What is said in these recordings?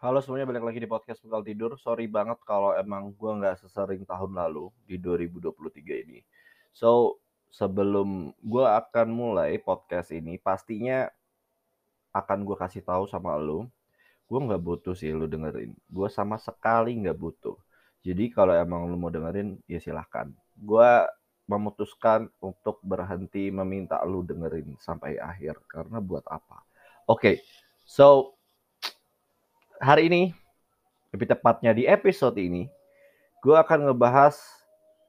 Halo semuanya, balik lagi di podcast Bekal Tidur. Sorry banget kalau emang gue nggak sesering tahun lalu di 2023 ini. So, sebelum gue akan mulai podcast ini, pastinya akan gue kasih tahu sama lo, gue nggak butuh sih lo dengerin. Gue sama sekali nggak butuh. Jadi kalau emang lo mau dengerin, ya silahkan. Gue memutuskan untuk berhenti meminta lo dengerin sampai akhir. Karena buat apa? Oke, okay, so hari ini, lebih tepatnya di episode ini, gue akan ngebahas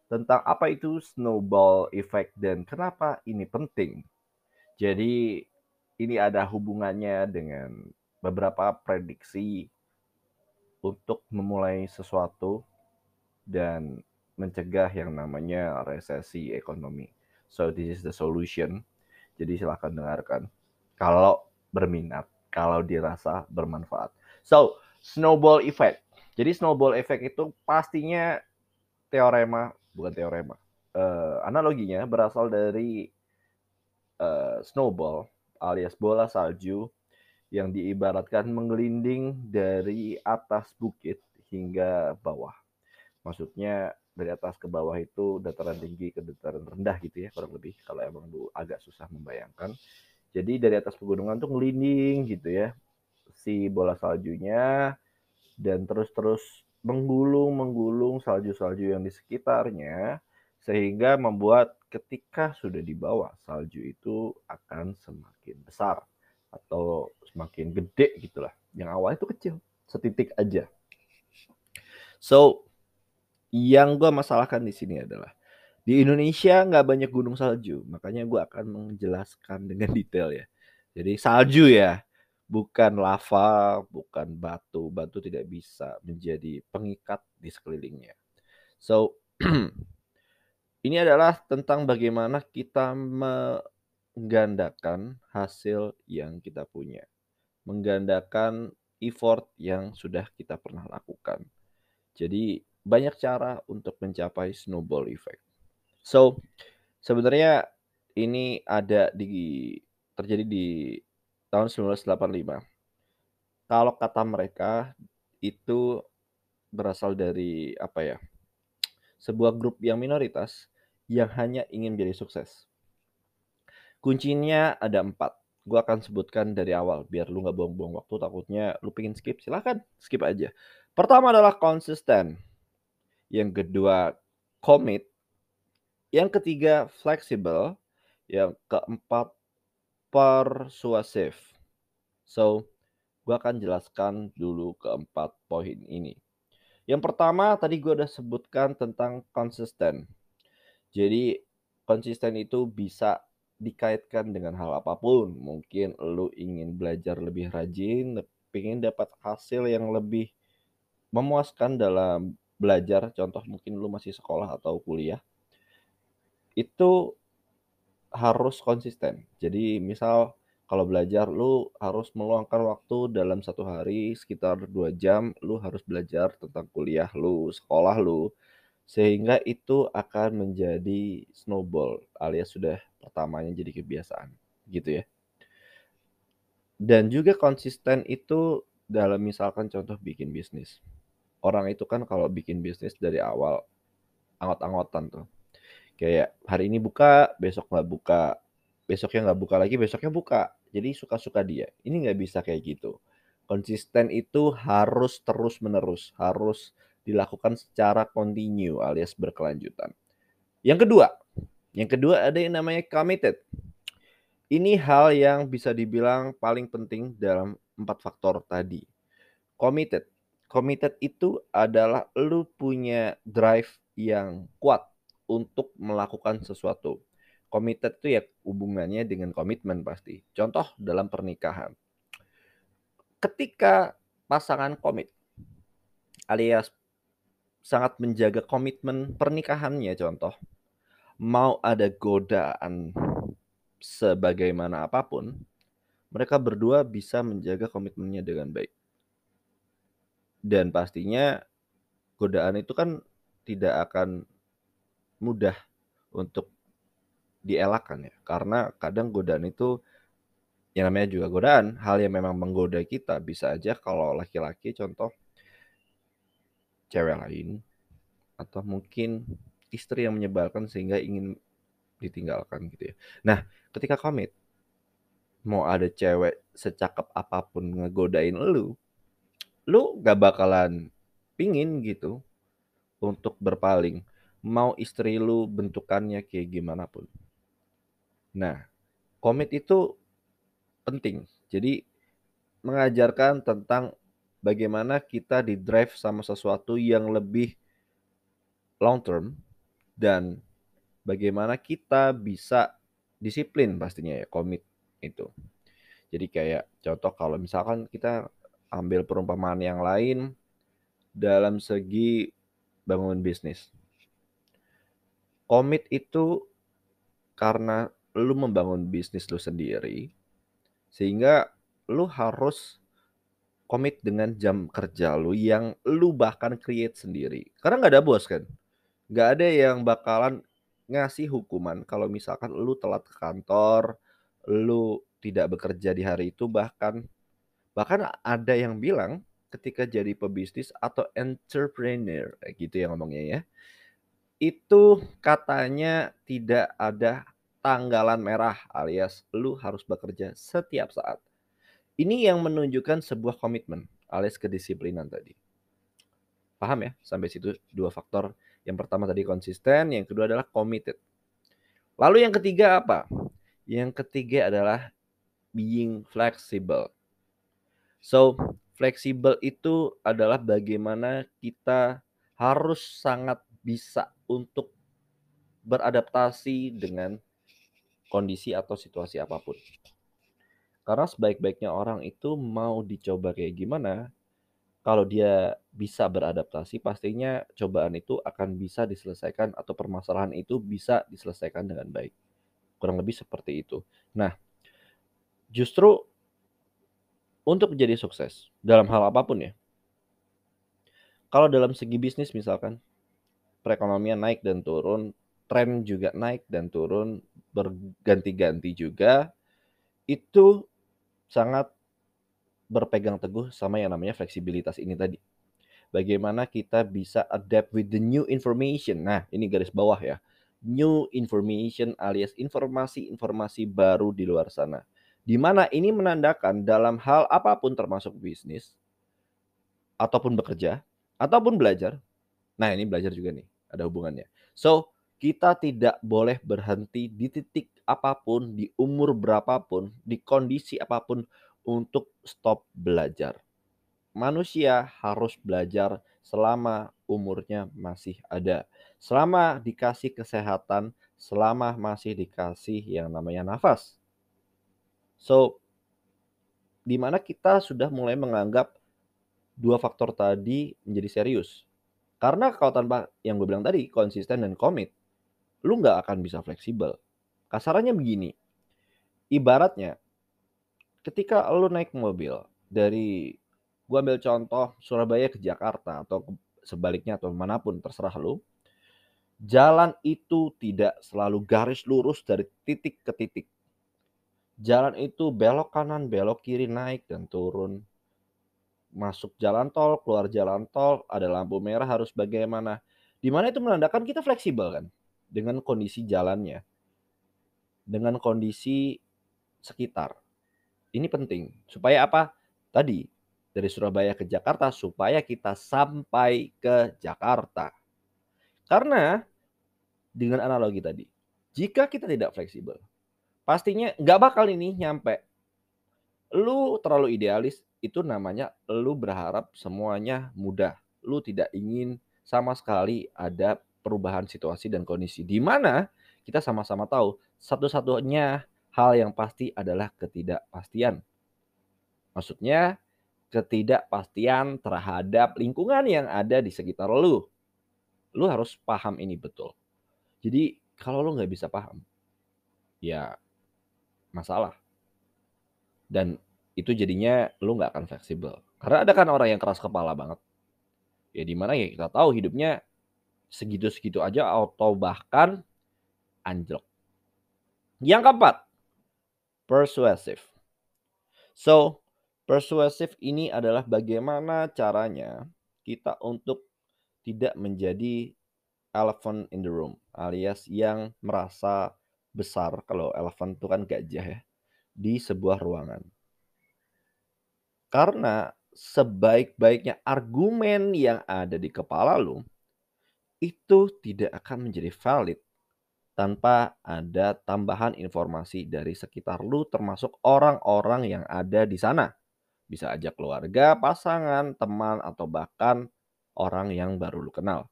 tentang apa itu snowball effect dan kenapa ini penting. Jadi ini ada hubungannya dengan beberapa prediksi untuk memulai sesuatu dan mencegah yang namanya resesi ekonomi. So this is the solution. Jadi silahkan dengarkan. Kalau berminat, kalau dirasa bermanfaat. So, snowball effect. Jadi snowball effect itu pastinya teorema, bukan teorema. Uh, analoginya berasal dari uh, snowball alias bola salju yang diibaratkan menggelinding dari atas bukit hingga bawah. Maksudnya dari atas ke bawah itu dataran tinggi ke dataran rendah gitu ya kurang lebih kalau emang agak susah membayangkan. Jadi dari atas pegunungan tuh ngelinding gitu ya si bola saljunya dan terus-terus menggulung menggulung salju-salju yang di sekitarnya sehingga membuat ketika sudah di bawah salju itu akan semakin besar atau semakin gede gitulah. Yang awalnya itu kecil, setitik aja. So, yang gue masalahkan di sini adalah di Indonesia nggak banyak gunung salju, makanya gue akan menjelaskan dengan detail ya. Jadi salju ya, bukan lava, bukan batu. Batu tidak bisa menjadi pengikat di sekelilingnya. So, ini adalah tentang bagaimana kita menggandakan hasil yang kita punya. Menggandakan effort yang sudah kita pernah lakukan. Jadi, banyak cara untuk mencapai snowball effect. So, sebenarnya ini ada di terjadi di tahun 1985. Kalau kata mereka itu berasal dari apa ya? Sebuah grup yang minoritas yang hanya ingin jadi sukses. Kuncinya ada empat. Gue akan sebutkan dari awal biar lu nggak buang-buang waktu. Takutnya lu pengen skip, silahkan skip aja. Pertama adalah konsisten. Yang kedua commit yang ketiga, fleksibel. Yang keempat, persuasif. So, gue akan jelaskan dulu keempat poin ini. Yang pertama, tadi gue udah sebutkan tentang konsisten. Jadi, konsisten itu bisa dikaitkan dengan hal apa pun. Mungkin lu ingin belajar lebih rajin, ingin dapat hasil yang lebih memuaskan dalam belajar. Contoh mungkin lu masih sekolah atau kuliah itu harus konsisten. Jadi misal kalau belajar lu harus meluangkan waktu dalam satu hari sekitar dua jam lu harus belajar tentang kuliah lu, sekolah lu sehingga itu akan menjadi snowball alias sudah pertamanya jadi kebiasaan gitu ya. Dan juga konsisten itu dalam misalkan contoh bikin bisnis. Orang itu kan kalau bikin bisnis dari awal anggot-anggotan tuh kayak hari ini buka besok nggak buka besoknya nggak buka lagi besoknya buka. Jadi suka-suka dia. Ini nggak bisa kayak gitu. Konsisten itu harus terus menerus harus dilakukan secara kontinu alias berkelanjutan. Yang kedua yang kedua ada yang namanya committed. Ini hal yang bisa dibilang paling penting dalam empat faktor tadi. Committed. Committed itu adalah lu punya drive yang kuat untuk melakukan sesuatu. Committed itu ya hubungannya dengan komitmen pasti. Contoh dalam pernikahan. Ketika pasangan komit alias sangat menjaga komitmen pernikahannya contoh mau ada godaan sebagaimana apa pun mereka berdua bisa menjaga komitmennya dengan baik dan pastinya godaan itu kan tidak akan mudah untuk dielakkan ya karena kadang godaan itu yang namanya juga godaan, hal yang memang menggoda kita bisa aja kalau laki-laki contoh cewek lain atau mungkin istri yang menyebalkan sehingga ingin ditinggalkan gitu ya. Nah, ketika komit mau ada cewek secakep apa pun ngegodain lu, lu gak bakalan pingin gitu untuk berpaling. Mau istri lu bentukannya kayak gimana pun. Nah, komit itu penting. Jadi mengajarkan tentang bagaimana kita di drive sama sesuatu yang lebih long term dan bagaimana kita bisa disiplin pastinya ya komit itu. Jadi kayak contoh kalau misalkan kita ambil perumpamaan yang lain dalam segi bangun bisnis. Komit itu karena lu membangun bisnis lu sendiri, sehingga lu harus komit dengan jam kerja lu yang lu bahkan create sendiri. Karena nggak ada bos kan. Nggak ada yang bakalan ngasih hukuman kalau misalkan lu telat ke kantor, lu tidak bekerja di hari itu bahkan bahkan ada yang bilang ketika jadi pebisnis atau entrepreneur kayak gitu ya ngomongnya ya. Itu katanya tidak ada tanggalan merah alias lu harus bekerja setiap saat. Ini yang menunjukkan sebuah komitmen alias kedisiplinan tadi. Paham ya? Sampai situ dua faktor. Yang pertama tadi konsisten, yang kedua adalah committed. Lalu yang ketiga apa? Yang ketiga adalah being flexible. So, fleksibel itu adalah bagaimana kita harus sangat bisa untuk beradaptasi dengan kondisi atau situasi apa pun. Karena sebaik-baiknya orang itu mau dicoba kayak gimana, kalau dia bisa beradaptasi, pastinya cobaan itu akan bisa diselesaikan atau permasalahan itu bisa diselesaikan dengan baik. Kurang lebih seperti itu. Nah, justru untuk menjadi sukses dalam hal apa pun ya. Kalau dalam segi bisnis misalkan, perekonomian naik dan turun, tren juga naik dan turun, berganti-ganti juga, itu sangat berpegang teguh sama yang namanya fleksibilitas ini tadi. Bagaimana kita bisa adapt with the new information. Nah, ini garis bawah ya. New information alias informasi-informasi baru di luar sana. Di mana ini menandakan dalam hal apa pun termasuk bisnis ataupun bekerja ataupun belajar. Nah, ini belajar juga nih, ada hubungannya. So, kita tidak boleh berhenti di titik apa pun, di umur berapapun, di kondisi apa pun untuk stop belajar. Manusia harus belajar selama umurnya masih ada. Selama dikasih kesehatan, selama masih dikasih yang namanya nafas. So, di mana kita sudah mulai menganggap dua faktor tadi menjadi serius. Karena kalau tanpa yang gue bilang tadi, konsisten dan komit, lu nggak akan bisa fleksibel. Kasarannya begini, ibaratnya ketika lu naik mobil dari gua ambil contoh Surabaya ke Jakarta atau sebaliknya atau mana pun terserah lu, jalan itu tidak selalu garis lurus dari titik ke titik. Jalan itu belok kanan, belok kiri, naik dan turun. Masuk jalan tol, keluar jalan tol, ada lampu merah harus bagaimana. Di mana itu menandakan kita fleksibel kan dengan kondisi jalannya, dengan kondisi sekitar. Ini penting supaya apa? Tadi dari Surabaya ke Jakarta supaya kita sampai ke Jakarta. Karena dengan analogi tadi, jika kita tidak fleksibel, pastinya nggak bakal ini nyampe. Lu terlalu idealis, itu namanya lu berharap semuanya mudah. Lu tidak ingin sama sekali ada perubahan situasi dan kondisi. Di mana kita sama-sama tahu satu-satunya hal yang pasti adalah ketidakpastian. Maksudnya ketidakpastian terhadap lingkungan yang ada di sekitar lu. Lu harus paham ini betul. Jadi kalau lu nggak bisa paham, ya masalah. Dan itu jadinya lu nggak akan fleksibel. Karena ada kan orang yang keras kepala banget. Ya di mana ya kita tahu hidupnya segitu-segitu aja atau bahkan anjlok. Yang keempat, persuasive. So, persuasif ini adalah bagaimana caranya kita untuk tidak menjadi elephant in the room, alias yang merasa besar, kalau elephant itu kan gajah ya, di sebuah ruangan. Karena sebaik-baiknya argumen yang ada di kepala lu, itu tidak akan menjadi valid tanpa ada tambahan informasi dari sekitar lu termasuk orang-orang yang ada di sana. Bisa aja keluarga, pasangan, teman, atau bahkan orang yang baru lu kenal.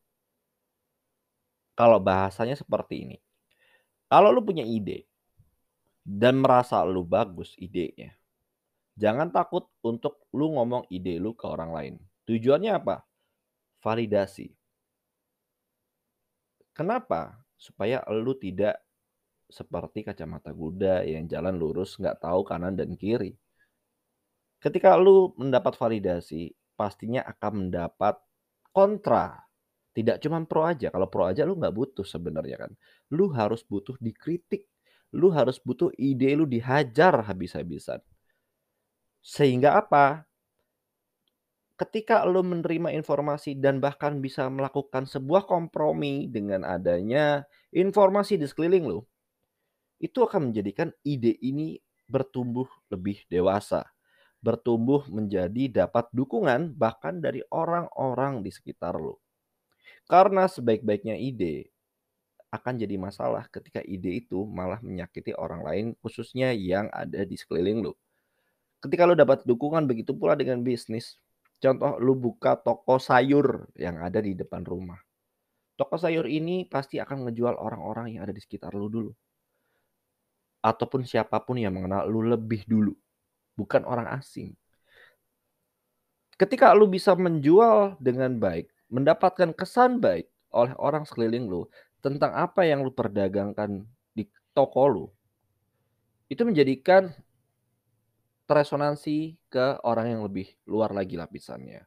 Kalau bahasanya seperti ini. Kalau lu punya ide dan merasa lu bagus idenya, jangan takut untuk lu ngomong ide lu ke orang lain. Tujuannya apa? Validasi. Kenapa? Supaya lu tidak seperti kacamata kuda yang jalan lurus nggak tahu kanan dan kiri. Ketika lu mendapat validasi, pastinya akan mendapat kontra. Tidak cuma pro aja, kalau pro aja lu nggak butuh sebenarnya kan. Lu harus butuh dikritik, lu harus butuh ide lu dihajar habis-habisan. Sehingga apa? Ketika lu menerima informasi dan bahkan bisa melakukan sebuah kompromi dengan adanya informasi di sekeliling lu, itu akan menjadikan ide ini bertumbuh lebih dewasa, bertumbuh menjadi dapat dukungan bahkan dari orang-orang di sekitar lu. Karena sebaik-baiknya ide akan jadi masalah ketika ide itu malah menyakiti orang lain, khususnya yang ada di sekeliling lu. Ketika lu dapat dukungan, begitu pula dengan bisnis. Contoh lu buka toko sayur yang ada di depan rumah. Toko sayur ini pasti akan ngejual orang-orang yang ada di sekitar lu dulu. Ataupun siapa pun yang mengenal lu lebih dulu. Bukan orang asing. Ketika lu bisa menjual dengan baik, mendapatkan kesan baik oleh orang sekeliling lu tentang apa yang lu perdagangkan di toko lu, itu menjadikan teresonansi ke orang yang lebih luar lagi lapisannya.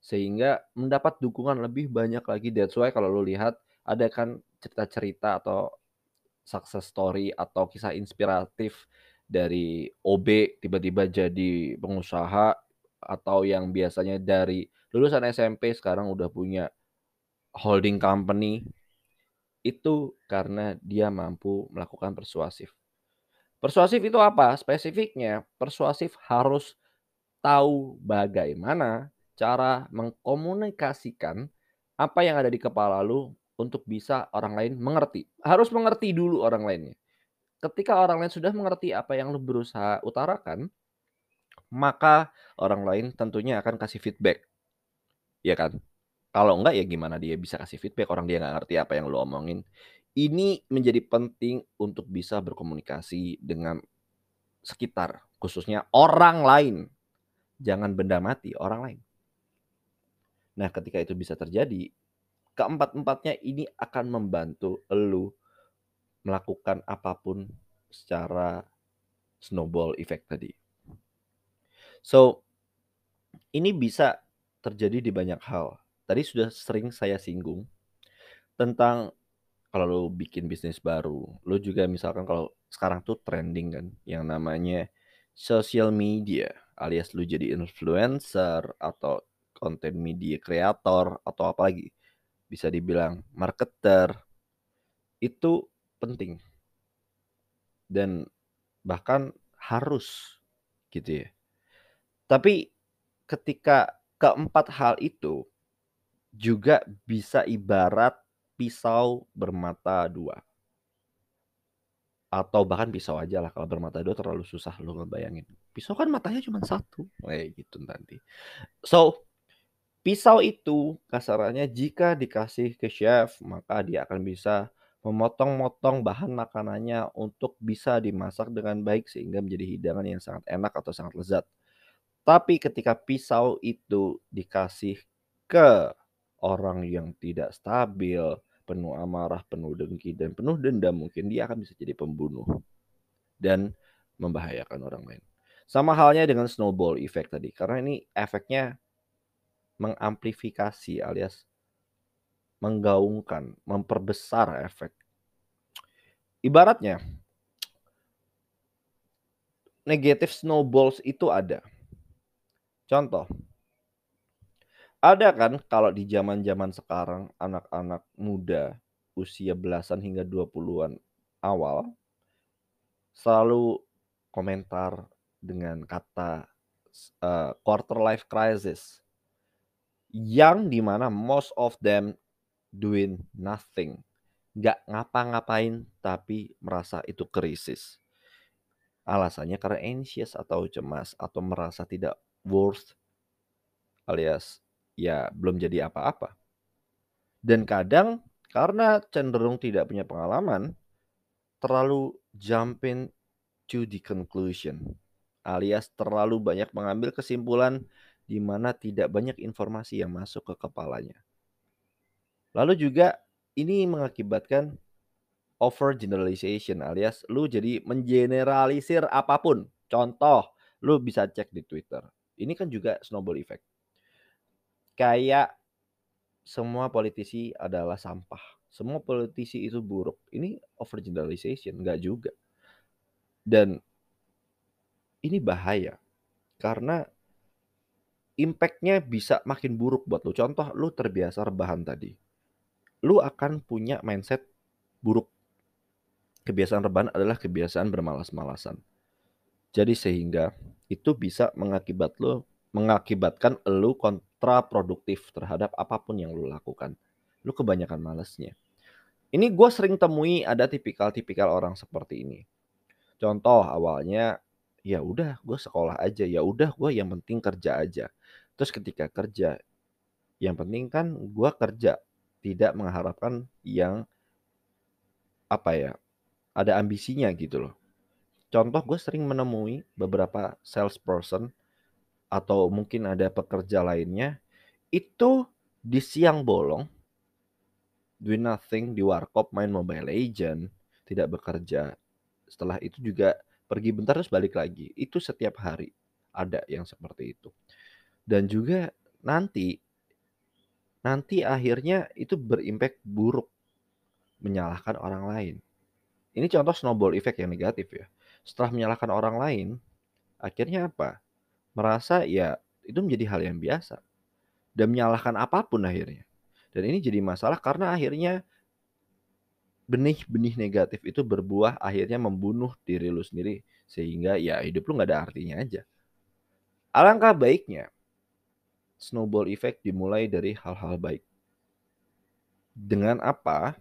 Sehingga mendapat dukungan lebih banyak lagi. That's why kalau lu lihat ada kan cerita-cerita atau success story atau kisah inspiratif dari OB tiba-tiba jadi pengusaha atau yang biasanya dari lulusan SMP sekarang udah punya holding company itu karena dia mampu melakukan persuasif. Persuasif itu apa? Spesifiknya, persuasif harus tahu bagaimana cara mengkomunikasikan apa yang ada di kepala lu untuk bisa orang lain mengerti. Harus mengerti dulu orang lainnya. Ketika orang lain sudah mengerti apa yang lu berusaha utarakan, maka orang lain tentunya akan kasih feedback. Ya kan? Kalau enggak ya gimana dia bisa kasih feedback orang dia nggak ngerti apa yang lu omongin. Ini menjadi penting untuk bisa berkomunikasi dengan sekitar, khususnya orang lain. Jangan benda mati, orang lain. Nah, ketika itu bisa terjadi, keempat-empatnya ini akan membantu elu melakukan apa pun secara snowball effect tadi. So, ini bisa terjadi di banyak hal. Tadi sudah sering saya singgung tentang kalau lo bikin bisnis baru, lo juga misalkan kalau sekarang tuh trending kan yang namanya social media alias lu jadi influencer atau konten media kreator atau apa lagi bisa dibilang marketer itu penting dan bahkan harus gitu ya. Tapi ketika keempat hal itu juga bisa ibarat pisau bermata dua. Atau bahkan pisau aja lah kalau bermata dua terlalu susah lo ngebayangin. Pisau kan matanya cuma satu. Kayak gitu nanti. So, pisau itu kasarannya jika dikasih ke chef, maka dia akan bisa memotong-motong bahan makanannya untuk bisa dimasak dengan baik sehingga menjadi hidangan yang sangat enak atau sangat lezat. Tapi ketika pisau itu dikasih ke orang yang tidak stabil, penuh amarah, penuh dengki, dan penuh dendam, mungkin dia akan bisa jadi pembunuh dan membahayakan orang lain. Sama halnya dengan snowball effect tadi, karena ini efeknya mengamplifikasi alias menggaungkan, memperbesar efek. Ibaratnya, negative snowballs itu ada. Contoh, ada kan kalau di zaman-zaman sekarang anak-anak muda usia belasan hingga 20-an awal selalu komentar dengan kata uh, quarter life crisis yang di mana most of them doing nothing nggak ngapa-ngapain tapi merasa itu krisis. Alasannya karena anxious atau cemas atau merasa tidak worth alias ya belum jadi apa-apa. Dan kadang karena cenderung tidak punya pengalaman, terlalu jumping to the conclusion, alias terlalu banyak mengambil kesimpulan di mana tidak banyak informasi yang masuk ke kepalanya. Lalu juga ini mengakibatkan over generalization alias lu jadi mengeneralisir apa pun. Contoh, lu bisa cek di Twitter. Ini kan juga snowball effect kayak semua politisi adalah sampah. Semua politisi itu buruk. Ini overgeneralization, enggak juga. Dan ini bahaya karena impactnya bisa makin buruk buat lu. Contoh, lu terbiasa rebahan tadi. Lu akan punya mindset buruk. Kebiasaan rebahan adalah kebiasaan bermalas-malasan. Jadi sehingga itu bisa mengakibat lu mengakibatkan lu kontraproduktif terhadap apa pun yang lu lakukan. Lu kebanyakan malesnya. Ini gue sering temui ada tipikal-tipikal orang seperti ini. Contoh awalnya ya udah gue sekolah aja ya udah gue yang penting kerja aja. Terus ketika kerja yang penting kan gue kerja tidak mengharapkan yang apa ya ada ambisinya gitu loh. Contoh gue sering menemui beberapa salesperson atau mungkin ada pekerja lainnya itu di siang bolong do nothing di warkop main Mobile Legend tidak bekerja. Setelah itu juga pergi bentar terus balik lagi. Itu setiap hari ada yang seperti itu. Dan juga nanti nanti akhirnya itu berimpact buruk menyalahkan orang lain. Ini contoh snowball effect yang negatif ya. Setelah menyalahkan orang lain akhirnya apa merasa ya itu menjadi hal yang biasa dan menyalahkan apa pun akhirnya. Dan ini jadi masalah karena akhirnya benih-benih negatif itu berbuah akhirnya membunuh diri lu sendiri sehingga ya hidup lu nggak ada artinya aja. Alangkah baiknya snowball effect dimulai dari hal-hal baik. Dengan apa?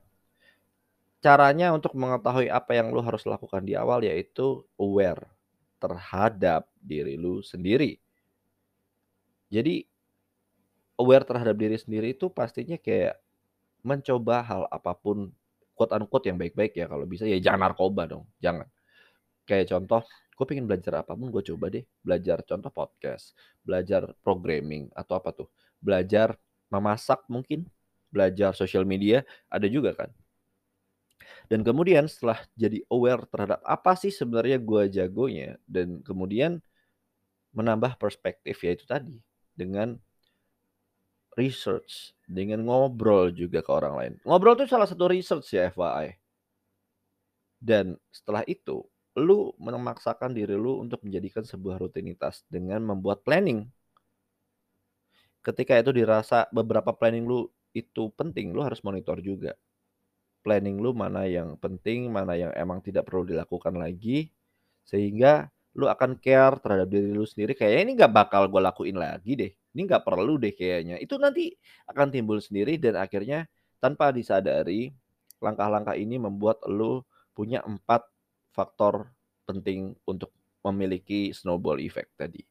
Caranya untuk mengetahui apa yang lu harus lakukan di awal yaitu aware terhadap diri lu sendiri. Jadi aware terhadap diri sendiri itu pastinya kayak mencoba hal apa pun quote unquote yang baik-baik ya kalau bisa ya jangan narkoba dong, jangan. Kayak contoh, gue pengen belajar apa pun gue coba deh. Belajar contoh podcast, belajar programming atau apa tuh. Belajar memasak mungkin, belajar social media, ada juga kan. Dan kemudian setelah jadi aware terhadap apa sih sebenarnya gue jagonya dan kemudian menambah perspektif yaitu tadi dengan research, dengan ngobrol juga ke orang lain. Ngobrol itu salah satu research ya FYI. Dan setelah itu, lu memaksakan diri lu untuk menjadikan sebuah rutinitas dengan membuat planning. Ketika itu dirasa beberapa planning lu itu penting, lu harus monitor juga planning lu mana yang penting, mana yang emang tidak perlu dilakukan lagi, sehingga lu akan care terhadap diri lu sendiri. Kayaknya ini nggak bakal gue lakuin lagi deh. Ini nggak perlu deh kayaknya. Itu nanti akan timbul sendiri dan akhirnya tanpa disadari langkah-langkah ini membuat lu punya empat faktor penting untuk memiliki snowball effect tadi.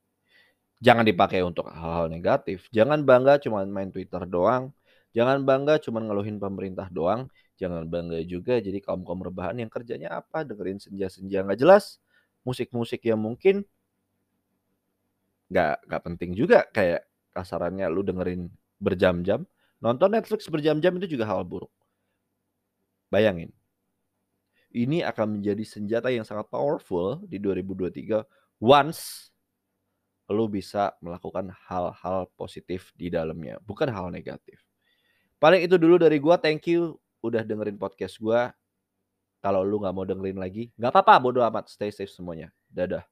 Jangan dipakai untuk hal-hal negatif. Jangan bangga cuma main Twitter doang. Jangan bangga cuma ngeluhin pemerintah doang. Jangan bangga juga jadi kaum-kaum rebahan yang kerjanya apa, dengerin senja-senja. Nggak jelas, musik-musik yang mungkin nggak nggak penting juga. Kayak kasarannya lu dengerin berjam-jam, nonton Netflix berjam-jam itu juga hal buruk. Bayangin, ini akan menjadi senjata yang sangat powerful di 2023 once lu bisa melakukan hal-hal positif di dalamnya, bukan hal negatif. Paling itu dulu dari gua. Thank you udah dengerin podcast gue. Kalau lu nggak mau dengerin lagi, nggak apa-apa, bodo amat. Stay safe semuanya. Dadah.